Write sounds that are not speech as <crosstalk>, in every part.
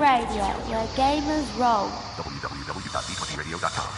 Radio, where gamers roll. www.d20radio.com.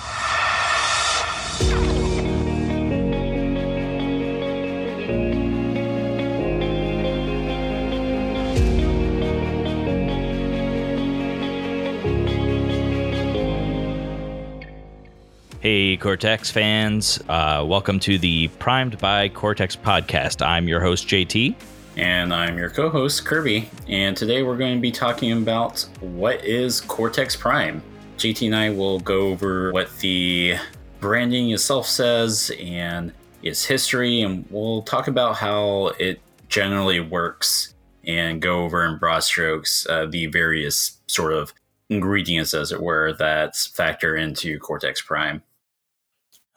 Hey, Cortex fans. Uh, welcome to the Primed by Cortex podcast. I'm your host, JT. And I'm your co host, Kirby. And today we're going to be talking about what is Cortex Prime. JT and I will go over what the branding itself says and its history, and we'll talk about how it generally works and go over in broad strokes uh, the various sort of ingredients, as it were, that factor into Cortex Prime.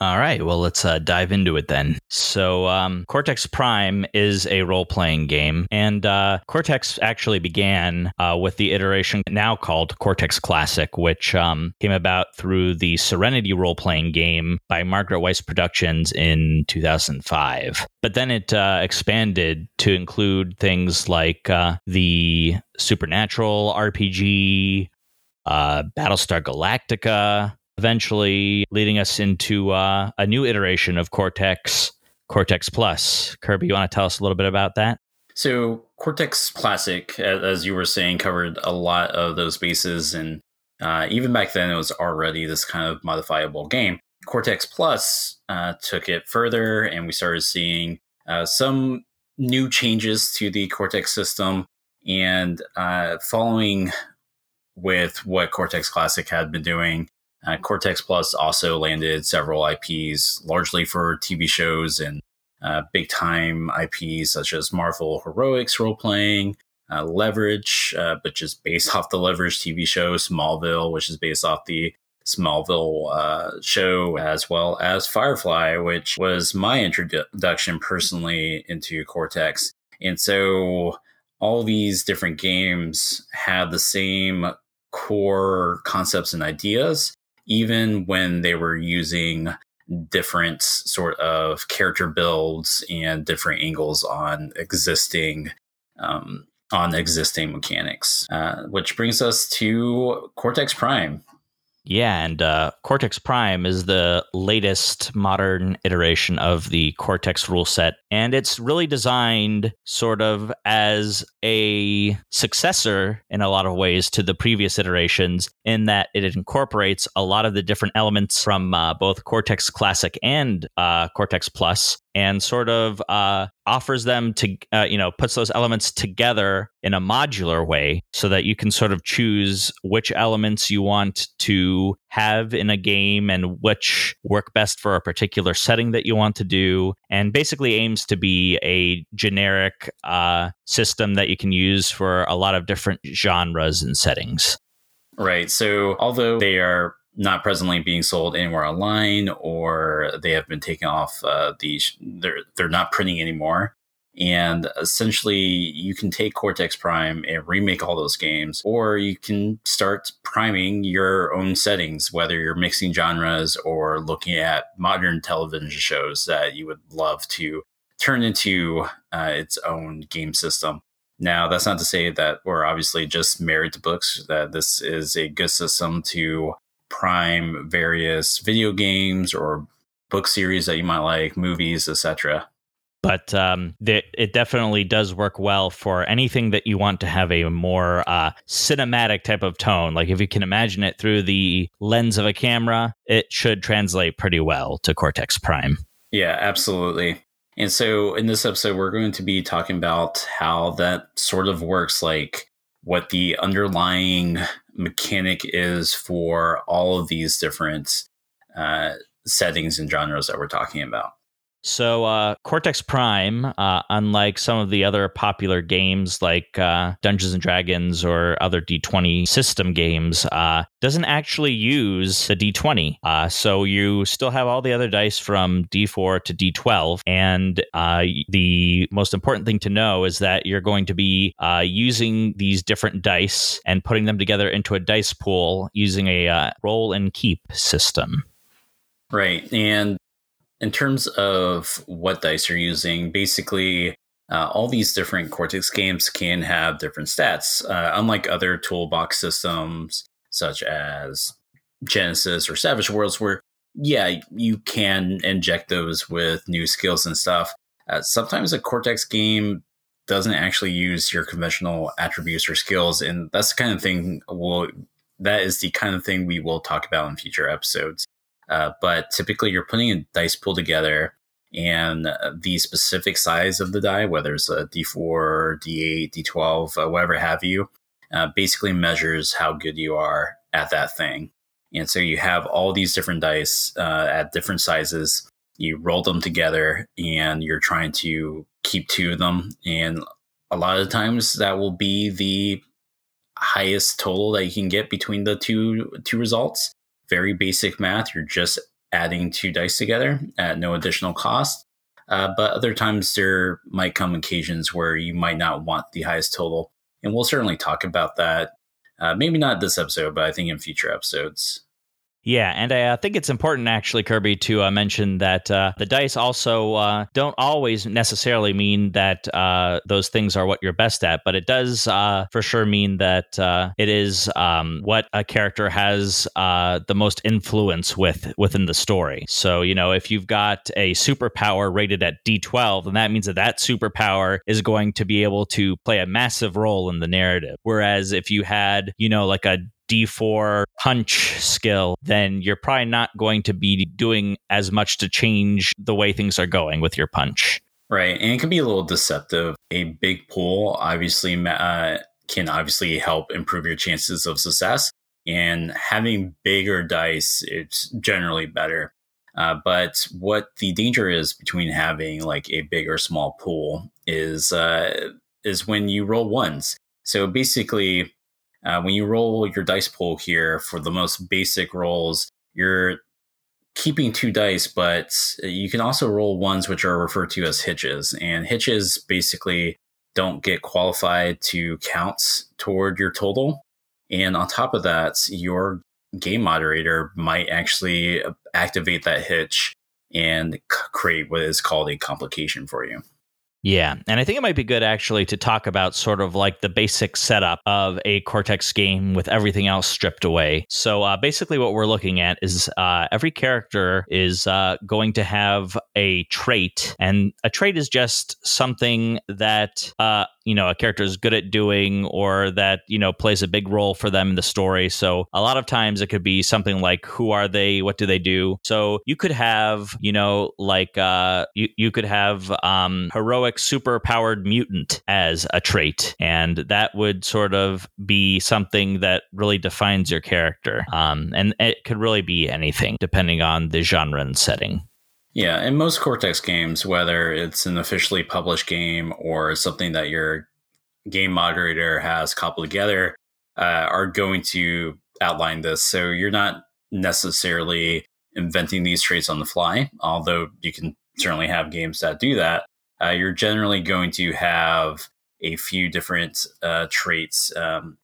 All right, well, let's uh, dive into it then. So, um, Cortex Prime is a role playing game, and uh, Cortex actually began uh, with the iteration now called Cortex Classic, which um, came about through the Serenity role playing game by Margaret Weis Productions in 2005. But then it uh, expanded to include things like uh, the Supernatural RPG, uh, Battlestar Galactica eventually leading us into uh, a new iteration of Cortex, Cortex Plus. Kirby, you want to tell us a little bit about that? So, Cortex Classic, as you were saying, covered a lot of those bases. And uh, even back then, it was already this kind of modifiable game. Cortex Plus uh, took it further, and we started seeing uh, some new changes to the Cortex system. And uh, following with what Cortex Classic had been doing, uh, Cortex Plus also landed several IPs, largely for TV shows and uh, big time IPs such as Marvel Heroics role playing, uh, Leverage, uh, which is based <laughs> off the Leverage TV show, Smallville, which is based off the Smallville uh, show, as well as Firefly, which was my introduction personally into Cortex. And so all these different games have the same core concepts and ideas even when they were using different sort of character builds and different angles on existing um, on existing mechanics, uh, which brings us to Cortex Prime. Yeah, and uh, Cortex Prime is the latest modern iteration of the Cortex rule set. And it's really designed sort of as a successor in a lot of ways to the previous iterations, in that it incorporates a lot of the different elements from uh, both Cortex Classic and uh, Cortex Plus and sort of uh, offers them to, uh, you know, puts those elements together in a modular way so that you can sort of choose which elements you want to have in a game and which work best for a particular setting that you want to do. And basically aims to be a generic uh, system that you can use for a lot of different genres and settings. Right. So, although they are not presently being sold anywhere online or they have been taken off uh, the they're they're not printing anymore. And essentially you can take cortex prime and remake all those games or you can start priming your own settings whether you're mixing genres or looking at modern television shows that you would love to turn into uh, its own game system. Now that's not to say that we're obviously just married to books that this is a good system to prime various video games or book series that you might like, movies, etc. But um, it definitely does work well for anything that you want to have a more uh, cinematic type of tone. Like if you can imagine it through the lens of a camera, it should translate pretty well to Cortex Prime. Yeah, absolutely. And so in this episode, we're going to be talking about how that sort of works, like what the underlying mechanic is for all of these different uh, settings and genres that we're talking about. So, uh, Cortex Prime, uh, unlike some of the other popular games like uh, Dungeons and Dragons or other D20 system games, uh, doesn't actually use the D20. Uh, so, you still have all the other dice from D4 to D12. And uh, the most important thing to know is that you're going to be using these different dice and putting them together into a dice pool using a roll and keep system. Right. And in terms of what dice you're using, basically uh, all these different Cortex games can have different stats. Uh, unlike other toolbox systems such as Genesys or Savage Worlds, where yeah, you can inject those with new skills and stuff. Uh, sometimes a Cortex game doesn't actually use your conventional attributes or skills, and that's the kind of thing we'll, that is the kind of thing we will talk about in future episodes. Uh, but typically, you're putting a dice pool together, and the specific size of the die, whether it's a D4, D8, D12, uh, whatever have you, uh, basically measures how good you are at that thing. And so you have all these different dice uh, at different sizes. You roll them together, and you're trying to keep two of them. And a lot of times, that will be the highest total that you can get between the two two results. Very basic math. You're just adding two dice together at no additional cost. Uh, but other times there might come occasions where you might not want the highest total. And we'll certainly talk about that. Uh, maybe not this episode, but I think in future episodes. Yeah, and I uh, think it's important actually, Kirby, to uh, mention that uh, the dice also uh, don't always necessarily mean that uh, those things are what you're best at, but it does uh, for sure mean that it is um, what a character has the most influence with within the story. So, you know, if you've got a superpower rated at D12, then that means that that superpower is going to be able to play a massive role in the narrative. Whereas if you had, you know, like a D4 punch skill, then you're probably not going to be doing as much to change the way things are going with your punch. Right. And it can be a little deceptive. A big pool obviously uh, can obviously help improve your chances of success. And having bigger dice, it's generally better. Uh, but what the danger is between having like a big or small pool is uh, is when you roll ones. So basically, uh, when you roll your dice pool here for the most basic rolls, you're keeping two dice, but you can also roll ones which are referred to as hitches. And hitches basically don't get qualified to counts toward your total. And on top of that, your game moderator might actually activate that hitch and create what is called a complication for you. Yeah. And I think it might be good actually to talk about sort of like the basic setup of a Cortex game with everything else stripped away. So uh, basically, what we're looking at is uh, every character is uh, going to have a trait, and a trait is just something that uh, you know a character is good at doing or that you know plays a big role for them in the story. So a lot of times it could be something like who are they? What do they do? So you could have you know like uh you, you could have um heroic super powered mutant as a trait. And that would sort of be something that really defines your character. Um and it could really be anything depending on the genre and setting yeah, in most Cortex games, whether it's an officially published game or something that your game moderator has cobbled together, uh, are going to outline this. So you're not necessarily inventing these traits on the fly, although you can certainly have games that do that. Uh, you're generally going to have a few different uh, traits. Um,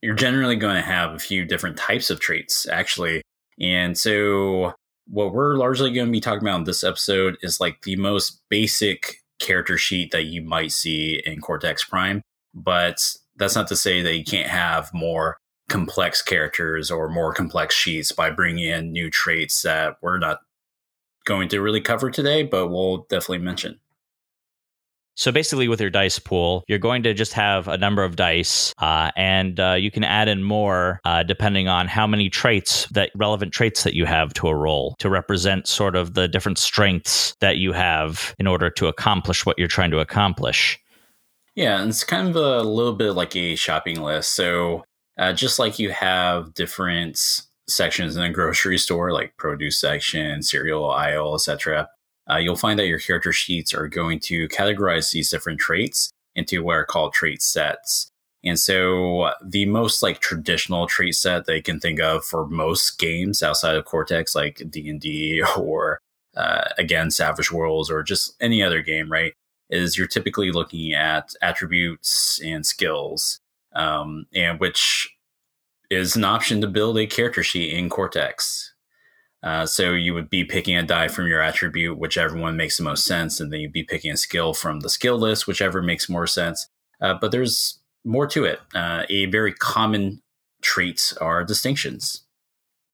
you're generally going to have a few different types of traits, actually. And so what we're largely going to be talking about in this episode is like the most basic character sheet that you might see in Cortex Prime. But that's not to say that you can't have more complex characters or more complex sheets by bringing in new traits that we're not going to really cover today, but we'll definitely mention. So basically, with your dice pool, you're going to just have a number of dice, uh, and uh, you can add in more uh, depending on how many traits that relevant traits that you have to a roll to represent sort of the different strengths that you have in order to accomplish what you're trying to accomplish. Yeah, and it's kind of a little bit like a shopping list. So uh, just like you have different sections in a grocery store, like produce section, cereal aisle, etc uh, you'll find that your character sheets are going to categorize these different traits into what are called trait sets. And so the most like traditional trait set they can think of for most games outside of Cortex, like D and D <laughs> or uh, again Savage Worlds or just any other game, right? Is you're typically looking at attributes and skills, um, and which is an option to build a character sheet in Cortex. Uh, so you would be picking a die from your attribute, whichever one makes the most sense, and then you'd be picking a skill from the skill list, whichever makes more sense. Uh, but there's more to it. Uh, a very common trait are distinctions.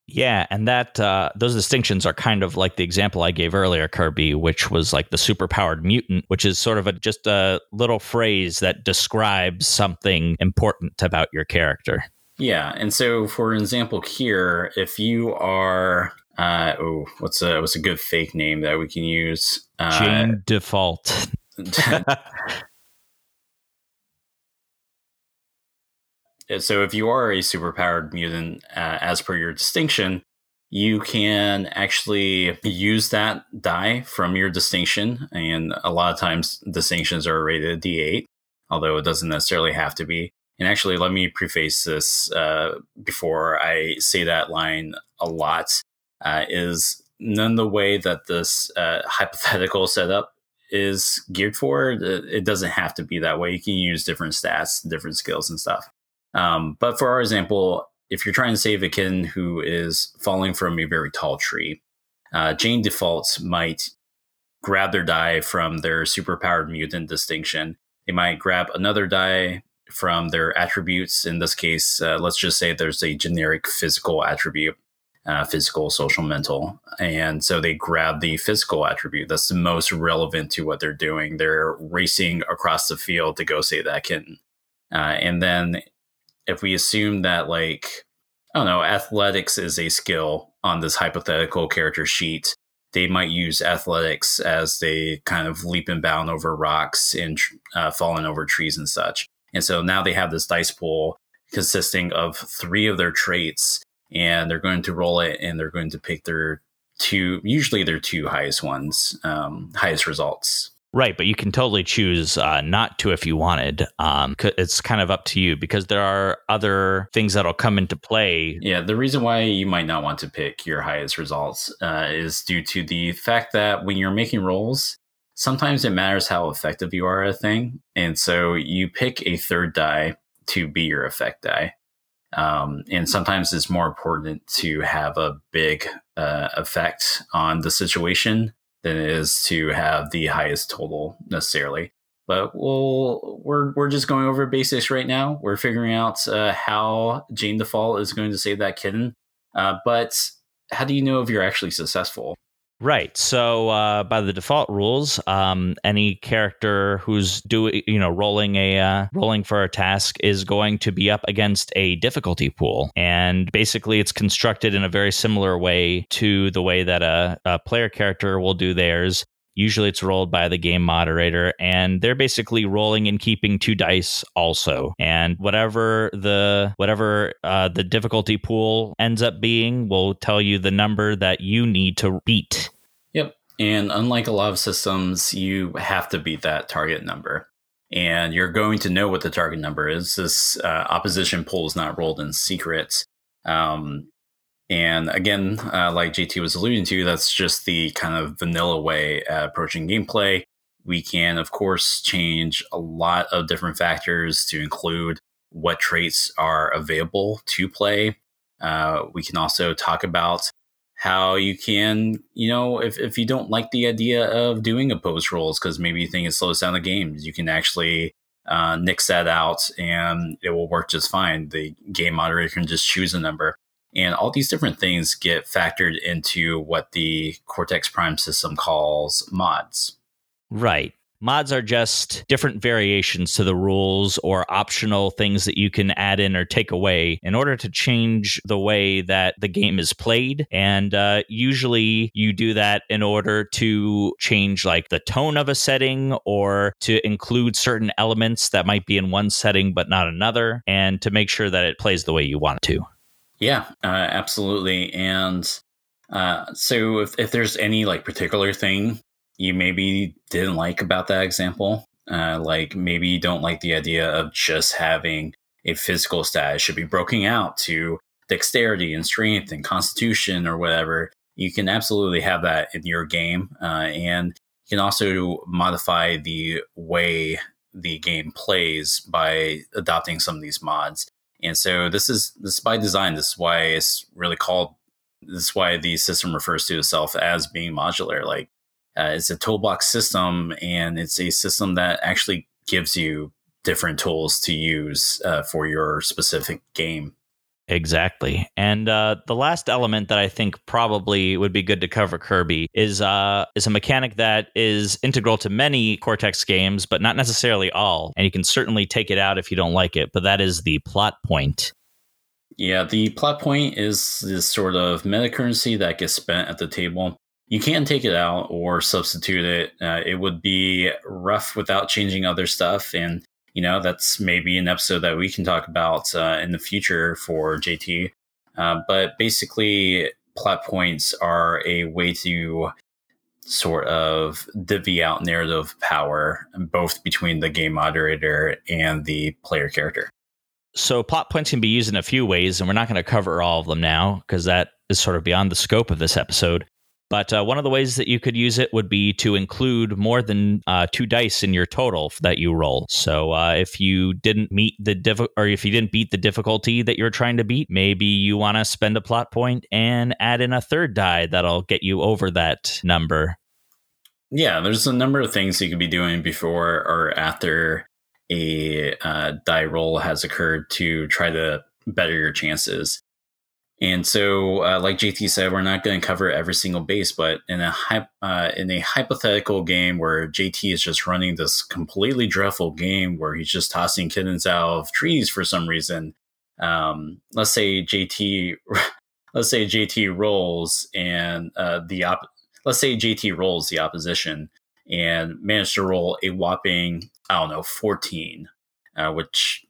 Yeah, and that uh, those distinctions are kind of like the example I gave earlier, Kirby, which was like the superpowered mutant, which is sort of a just a little phrase that describes something important about your character. Yeah, and so for example here, if you are uh, oh, what's a what's a good fake name that we can use? Uh, Jane Default. <laughs> <laughs> so if you are a superpowered mutant, uh, as per your distinction, you can actually use that die from your distinction. And a lot of times distinctions are rated D8, although it doesn't necessarily have to be. And actually, let me preface this uh, before I say that line a lot uh, is none the way that this uh, <laughs> hypothetical setup is geared for. It doesn't have to be that way. You can use different stats, different skills, and stuff. Um, but for our example, if you're trying to save a kitten who is falling from a very tall tree, uh, Jane defaults might grab their die from their superpowered mutant distinction. They might grab another die from their attributes. In this case, uh, let's just say there's a generic physical attribute, uh, physical, social, mental. And so they grab the physical attribute that's the most relevant to what they're doing. They're racing across the field to go save that kitten. Uh, and then if we assume that like I don't know, athletics is a skill on this hypothetical character sheet, they might use athletics as they kind of leap and bound over rocks and uh, falling over trees and such. And so now they have this dice pool consisting of three of their traits, and they're going to roll it and they're going to pick their two, usually their two highest ones, um, highest results. Right, but you can totally choose uh, not to if you wanted. Um, it's kind of up to you because there are other things that'll come into play. Yeah, the reason why you might not want to pick your highest results uh, is due to the fact that when you're making rolls, sometimes it matters how effective you are at a thing, and so you pick a third die to be your effect die. Um, and sometimes it's more important to have a big uh, effect on the situation than it is to have the highest total necessarily. But we'll we're we're just going over basics right now. We're figuring out uh, how Jane Default is going to save that kitten. Uh, but how do you know if you're actually successful? Right. So uh, by the default rules, um, any character who's doing, you know, rolling a uh, rolling for a task is going to be up against a difficulty pool, and basically it's constructed in a very similar way to the way that a, a player character will do theirs. Usually it's rolled by the game moderator, and they're basically rolling and keeping two dice also. And whatever the whatever uh, the difficulty pool ends up being will tell you the number that you need to beat. Yep. And unlike a lot of systems, you have to beat that target number. And you're going to know what the target number is. This uh, opposition pool is not rolled in secret. Um, and again, uh, like JT was alluding to, that's just the kind of vanilla way at approaching gameplay. We can, of course, change a lot of different factors to include what traits are available to play. Uh, we can also talk about how you can, you know, if, if you don't like the idea of doing opposed rolls because maybe you think it slows down the game, you can actually uh, nix that out and it will work just fine. The game moderator can just choose a number. And all these different things get factored into what the Cortex Prime system calls mods. Right. Mods are just different variations to the rules or optional things that you can add in or take away in order to change the way that the game is played. And uh, usually you do that in order to change like the tone of a setting or to include certain elements that might be in one setting but not another and to make sure that it plays the way you want it to. Yeah, uh, absolutely. And uh, so if, if there's any like particular thing you maybe didn't like about that example, uh, like maybe you don't like the idea of just having a physical stat should be broken out to dexterity and strength and constitution or whatever, you can absolutely have that in your game. Uh, and you can also modify the way the game plays by adopting some of these mods. And so this is this is by design. This is why it's really called This is why the system refers to itself as being modular. Like uh, it's a toolbox system, and it's a system that actually gives you different tools to use uh, for your specific game. Exactly. And uh, the last element that I think probably would be good to cover Kirby is uh, is a mechanic that is integral to many Cortex games, but not necessarily all. And you can certainly take it out if you don't like it. But that is the plot point. Yeah, the plot point is this sort of meta currency that gets spent at the table. You can take it out or substitute it. Uh, it would be rough without changing other stuff, and you know that's maybe an episode that we can talk about uh, in the future for JT. Uh, but basically, plot points are a way to sort of divvy out narrative power both between the game moderator and the player character. So plot points can be used in a few ways, and we're not going to cover all of them now because that is sort of beyond the scope of this episode. But uh, one of the ways that you could use it would be to include more than uh, two dice in your total that you roll. So uh, if you didn't meet the diff- or if you didn't beat the difficulty that you're trying to beat, maybe you want to spend a plot point and add in a third die that'll get you over that number. Yeah, there's a number of things you could be doing before or after a uh, die roll has occurred to try to better your chances. And so, uh, like JT said, we're not going to cover every single base, but in a uh, in a hypothetical game where JT is just running this completely dreadful game where he's just tossing kittens out of trees for some reason, um, let's say JT, <laughs> let's say JT rolls and uh, the op- let's say JT rolls the opposition and managed to roll a whopping I don't know, 14, uh, which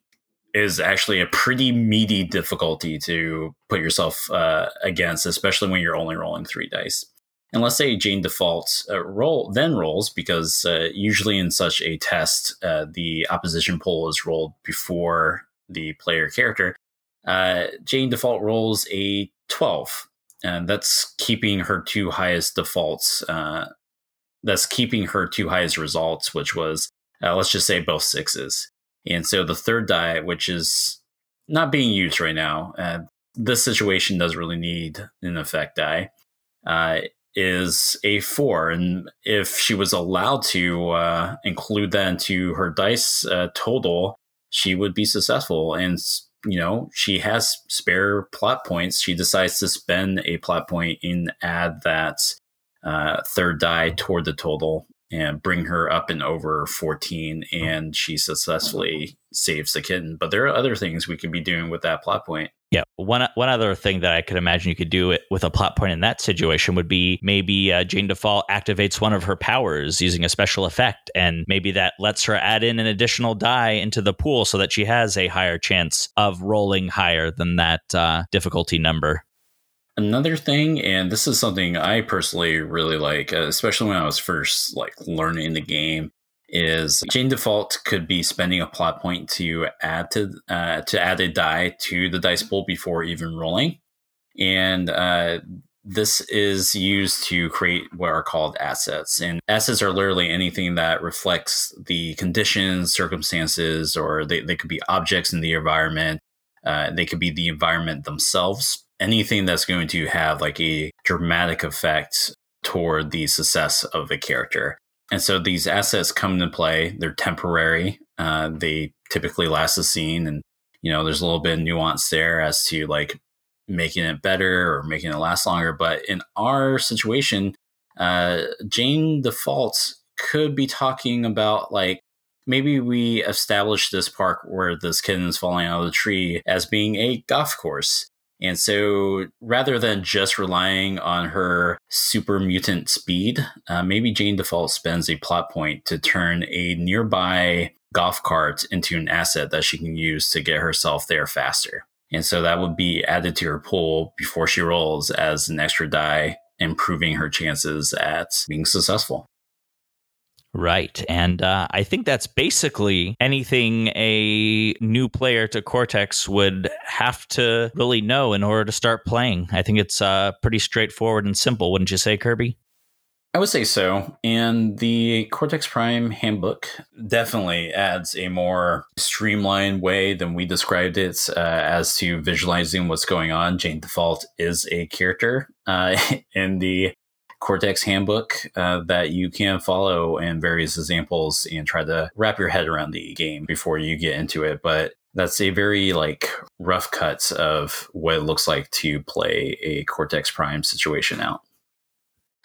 is actually a pretty meaty difficulty to put yourself uh, against, especially when you're only rolling three dice. And let's say Jane defaults uh, roll then rolls because uh, usually in such a test, uh, the opposition pool is rolled before the player character. Uh, Jane default rolls a 12, and that's keeping her two highest defaults. that's keeping her two highest results, which was uh, let's just say both sixes. And so the third die, which is not being used right now, uh, this situation does really need an effect die, uh, is a four. And if she was allowed to uh, include that into her dice uh, total, she would be successful. And, you know, she has spare plot points. She decides to spend a plot point and add that uh, third die toward the total and bring her up and over 14 and she successfully saves the kitten. But there are other things we could be doing with that plot point. Yeah one one other thing that i could imagine you could do it with a plot point in that situation would be maybe uh, jane default activates one of her powers using a special effect and maybe that lets her add in an additional die into the pool so that she has a higher chance of rolling higher than that uh, difficulty number Another thing, and this is something I personally really like, uh, especially when I was first like learning the game, is Jane Default could be spending a plot point to add to uh, to add a die to the dice pool before even rolling, and uh, this is used to create what are called assets. And assets are literally anything that reflects the conditions, circumstances, or they, they could be objects in the environment. Uh, they could be the environment themselves anything that's going to have like a dramatic effect toward the success of a character. And so these assets come into play. They're temporary. Uh, they typically last a scene, and you know there's a little bit of nuance there as to like making it better or making it last longer. But in our situation, uh, Jane Default could be talking about like maybe we establish this park where this kitten is falling out of the tree as being a golf course. And so rather than just relying on her super mutant speed, uh, maybe Jane Default spends a plot point to turn a nearby golf cart into an asset that she can use to get herself there faster. And so that would be added to her pool before she rolls as an extra die, improving her chances at being successful. Right. And uh, I think that's basically anything a new player to Cortex would have to really know in order to start playing. I think it's uh, pretty straightforward and simple, wouldn't you say, Kirby? I would say so. And the Cortex Prime handbook definitely adds a more streamlined way than we described it uh, as to visualizing what's going on. Jane Default is a character uh, <laughs> in the Cortex handbook uh, that you can follow in various examples and try to wrap your head around the game before you get into it. But that's a very like rough cuts of what it looks like to play a Cortex Prime situation out.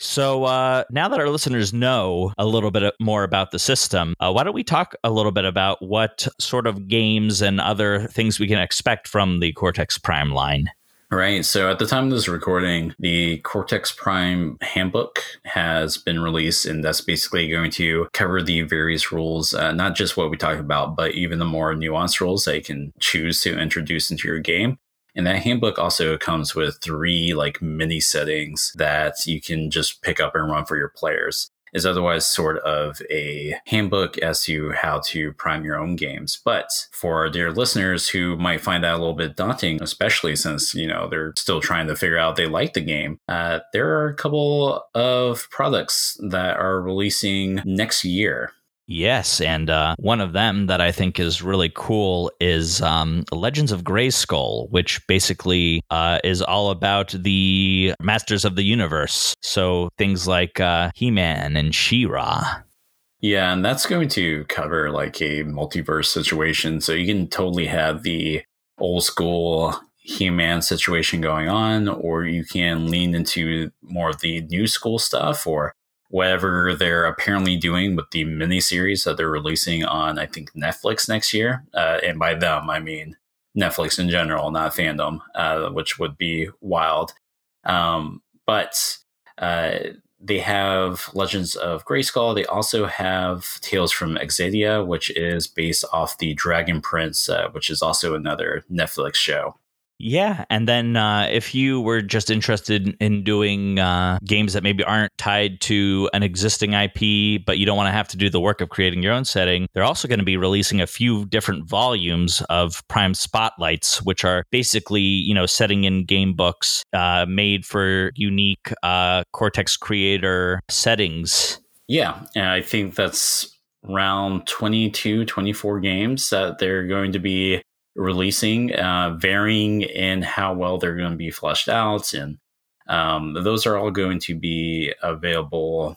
So uh, now that our listeners know a little bit more about the system, uh, why don't we talk a little bit about what sort of games and other things we can expect from the Cortex Prime line? Right. So at the time of this recording, the Cortex Prime handbook has been released, and that's basically going to cover the various rules, uh, not just what we talk about, but even the more nuanced rules that you can choose to introduce into your game. And that handbook also comes with three like mini settings that you can just pick up and run for your players. Is otherwise sort of a handbook as to how to prime your own games. But for our dear listeners who might find that a little bit daunting, especially since, you know, they're still trying to figure out they like the game, uh, there are a couple of products that are releasing next year Yes, and uh, one of them that I think is really cool is um, Legends of Grayskull, which basically uh, is all about the Masters of the Universe. So things like uh, He Man and She Ra. Yeah, and that's going to cover like a multiverse situation. So you can totally have the old school He Man situation going on, or you can lean into more of the new school stuff, or whatever they're apparently doing with the miniseries that they're releasing on, I think, Netflix next year. Uh, and by them, I mean Netflix in general, not fandom, uh, which would be wild. Um, but uh, they have Legends of Grayskull. They also have Tales from Xadia, which is based off the Dragon Prince, uh, which is also another Netflix show. Yeah, and then uh, if you were just interested in doing uh, games that maybe aren't tied to an existing IP, but you don't want to have to do the work of creating your own setting, they're also going to be releasing a few different volumes of Prime Spotlights, which are basically you know setting in game books uh, made for unique uh, Cortex creator settings. Yeah, and I think that's around 22, 24 games that they're going to be releasing, uh, varying in how well they're going to be fleshed out. And um, those are all going to be available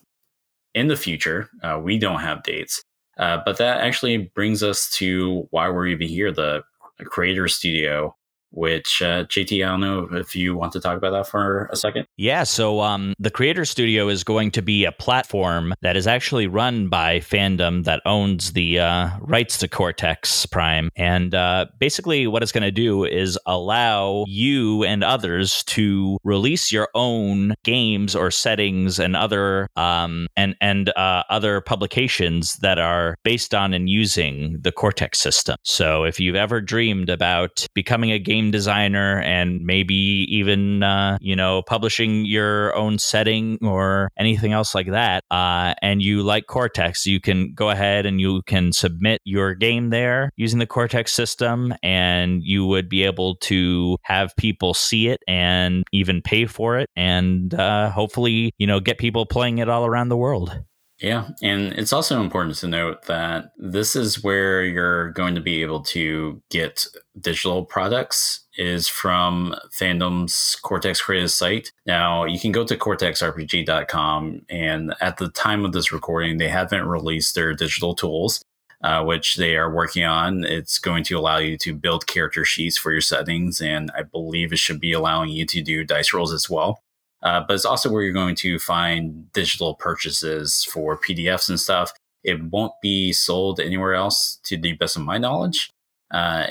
in the future. Uh, we don't have dates. Uh, but that actually brings us to why we're even here the creator studio which uh, JT, I don't know if you want to talk about that for a second. Yeah, so um, the Creator Studio is going to be a platform that is actually run by Fandom that owns the uh, rights to Cortex Prime, and uh, basically what it's going to do is allow you and others to release your own games or settings and other um, and and uh, other publications that are based on and using the Cortex system. So if you've ever dreamed about becoming a game game designer and maybe even uh, you know publishing your own setting or anything else like that uh, and you like cortex you can go ahead and you can submit your game there using the cortex system and you would be able to have people see it and even pay for it and uh, hopefully you know get people playing it all around the world yeah, and it's also important to note that this is where you're going to be able to get digital products is from Fandom's Cortex Creative site. Now, you can go to cortexrpg.com and at the time of this recording, they haven't released their digital tools. Uh, which they are working on. It's going to allow you to build character sheets for your settings, and I believe it should be allowing you to do dice rolls as well. Uh, but it's also where you're going to find digital purchases for PDFs and stuff. It won't be sold anywhere else, to the best of my knowledge. Uh,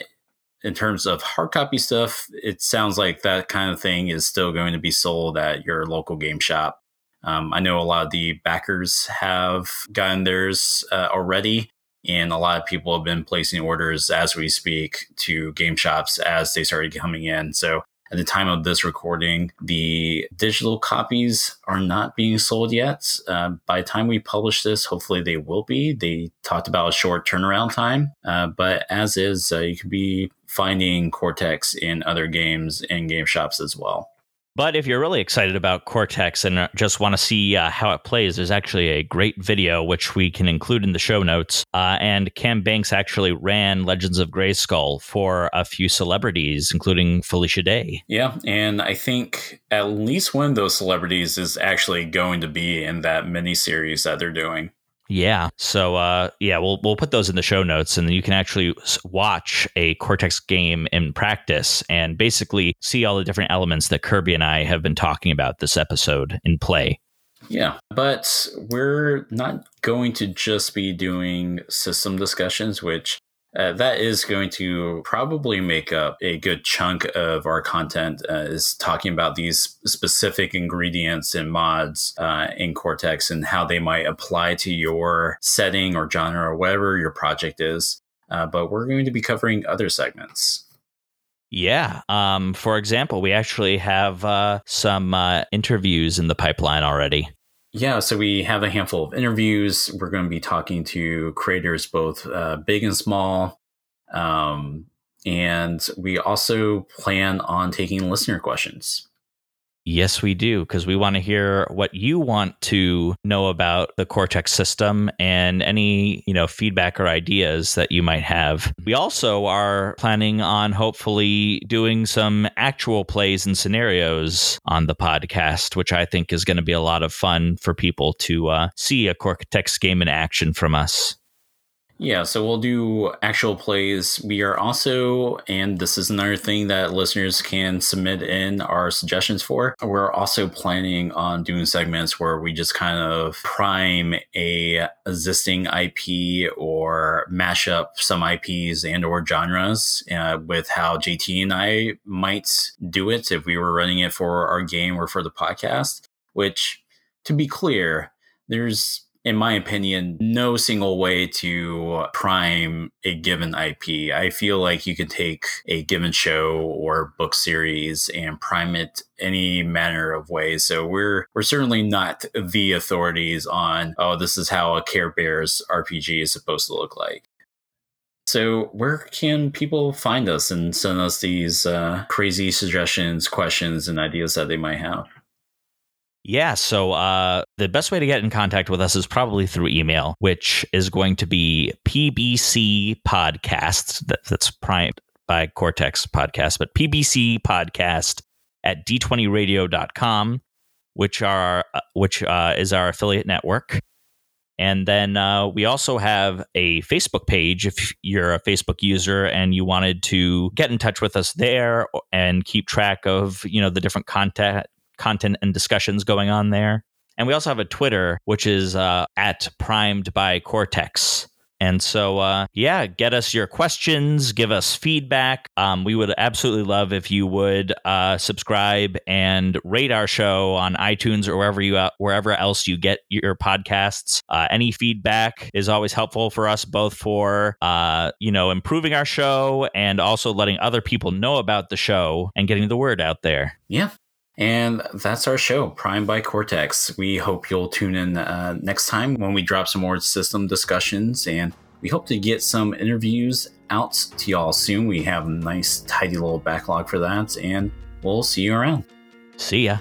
in terms of hard copy stuff, it sounds like that kind of thing is still going to be sold at your local game shop. Um, I know a lot of the backers have gotten theirs uh, already, and a lot of people have been placing orders as we speak to game shops as they started coming in. So at the time of this recording, the digital copies are not being sold yet. Uh, by the time we publish this, hopefully they will be. They talked about a short turnaround time, uh, but as is, uh, you could be finding Cortex in other games and game shops as well. But if you're really excited about Cortex and just want to see uh, how it plays, there's actually a great video which we can include in the show notes. Uh, and Cam Banks actually ran Legends of Grayskull for a few celebrities, including Felicia Day. Yeah, and I think at least one of those celebrities is actually going to be in that mini series that they're doing. Yeah. So uh, yeah, we'll we'll put those in the show notes, and you can actually watch a Cortex game in practice and basically see all the different elements that Kirby and I have been talking about this episode in play. Yeah, but we're not going to just be doing system discussions, which uh, that is going to probably make up a good chunk of our content uh, is talking about these specific ingredients and mods uh, in cortex and how they might apply to your setting or genre or whatever your project is uh, but we're going to be covering other segments yeah. Um, for example, we actually have uh, some uh, interviews in the pipeline already. Yeah, so we have a handful of interviews. We're going to be talking to creators, both uh, big and small. Um, and we also plan on taking listener questions. Yes, we do, because we want to hear what you want to know about the Cortex system and any, you know, feedback or ideas that you might have. We also are planning on hopefully doing some actual plays and scenarios on the podcast, which I think is going to be a lot of fun for people to uh, see a Cortex game in action from us. Yeah, so we'll do actual plays. We are also, and this is another thing that listeners can submit in our suggestions for. We're also planning on doing segments where we just kind of prime a existing IP or mash up some IPs and or genres uh, with how JT and I might do it if we were running it for our game or for the podcast. Which, to be clear, there's in my opinion, no single way to prime a given IP. I feel like you can take a given show or book series and prime it any manner of ways. So we're we're certainly not the authorities on oh this is how a Care Bears RPG is supposed to look like. So, where can people find us and send us these uh, crazy suggestions, questions, and ideas that they might have? Yeah, so uh, the best way to get in contact with us is probably through email, which is going to be PBC Podcast. That, that's primed by Cortex Podcast, but PBC Podcast at d20radio.com, which are uh, which uh, is our affiliate network. And then uh, we also have a Facebook page if you're a Facebook user and you wanted to get in touch with us there and keep track of you know the different content content and discussions going on there. And we also have a Twitter, which is uh, at primed by Cortex. And so, uh, yeah, get us your questions, give us feedback. Um, we would absolutely love if you would uh, subscribe and rate our show on iTunes or wherever you uh, wherever else you get your podcasts. Uh, any feedback is always helpful for us, both for uh, you know improving our show and also letting other people know about the show and getting the word out there. Yeah, and that's our show, Prime by Cortex. We hope you'll tune in uh, next time when we drop some more system discussions. And we hope to get some interviews out to y'all soon. We have a nice, tidy little backlog for that. And we'll see you around. See ya.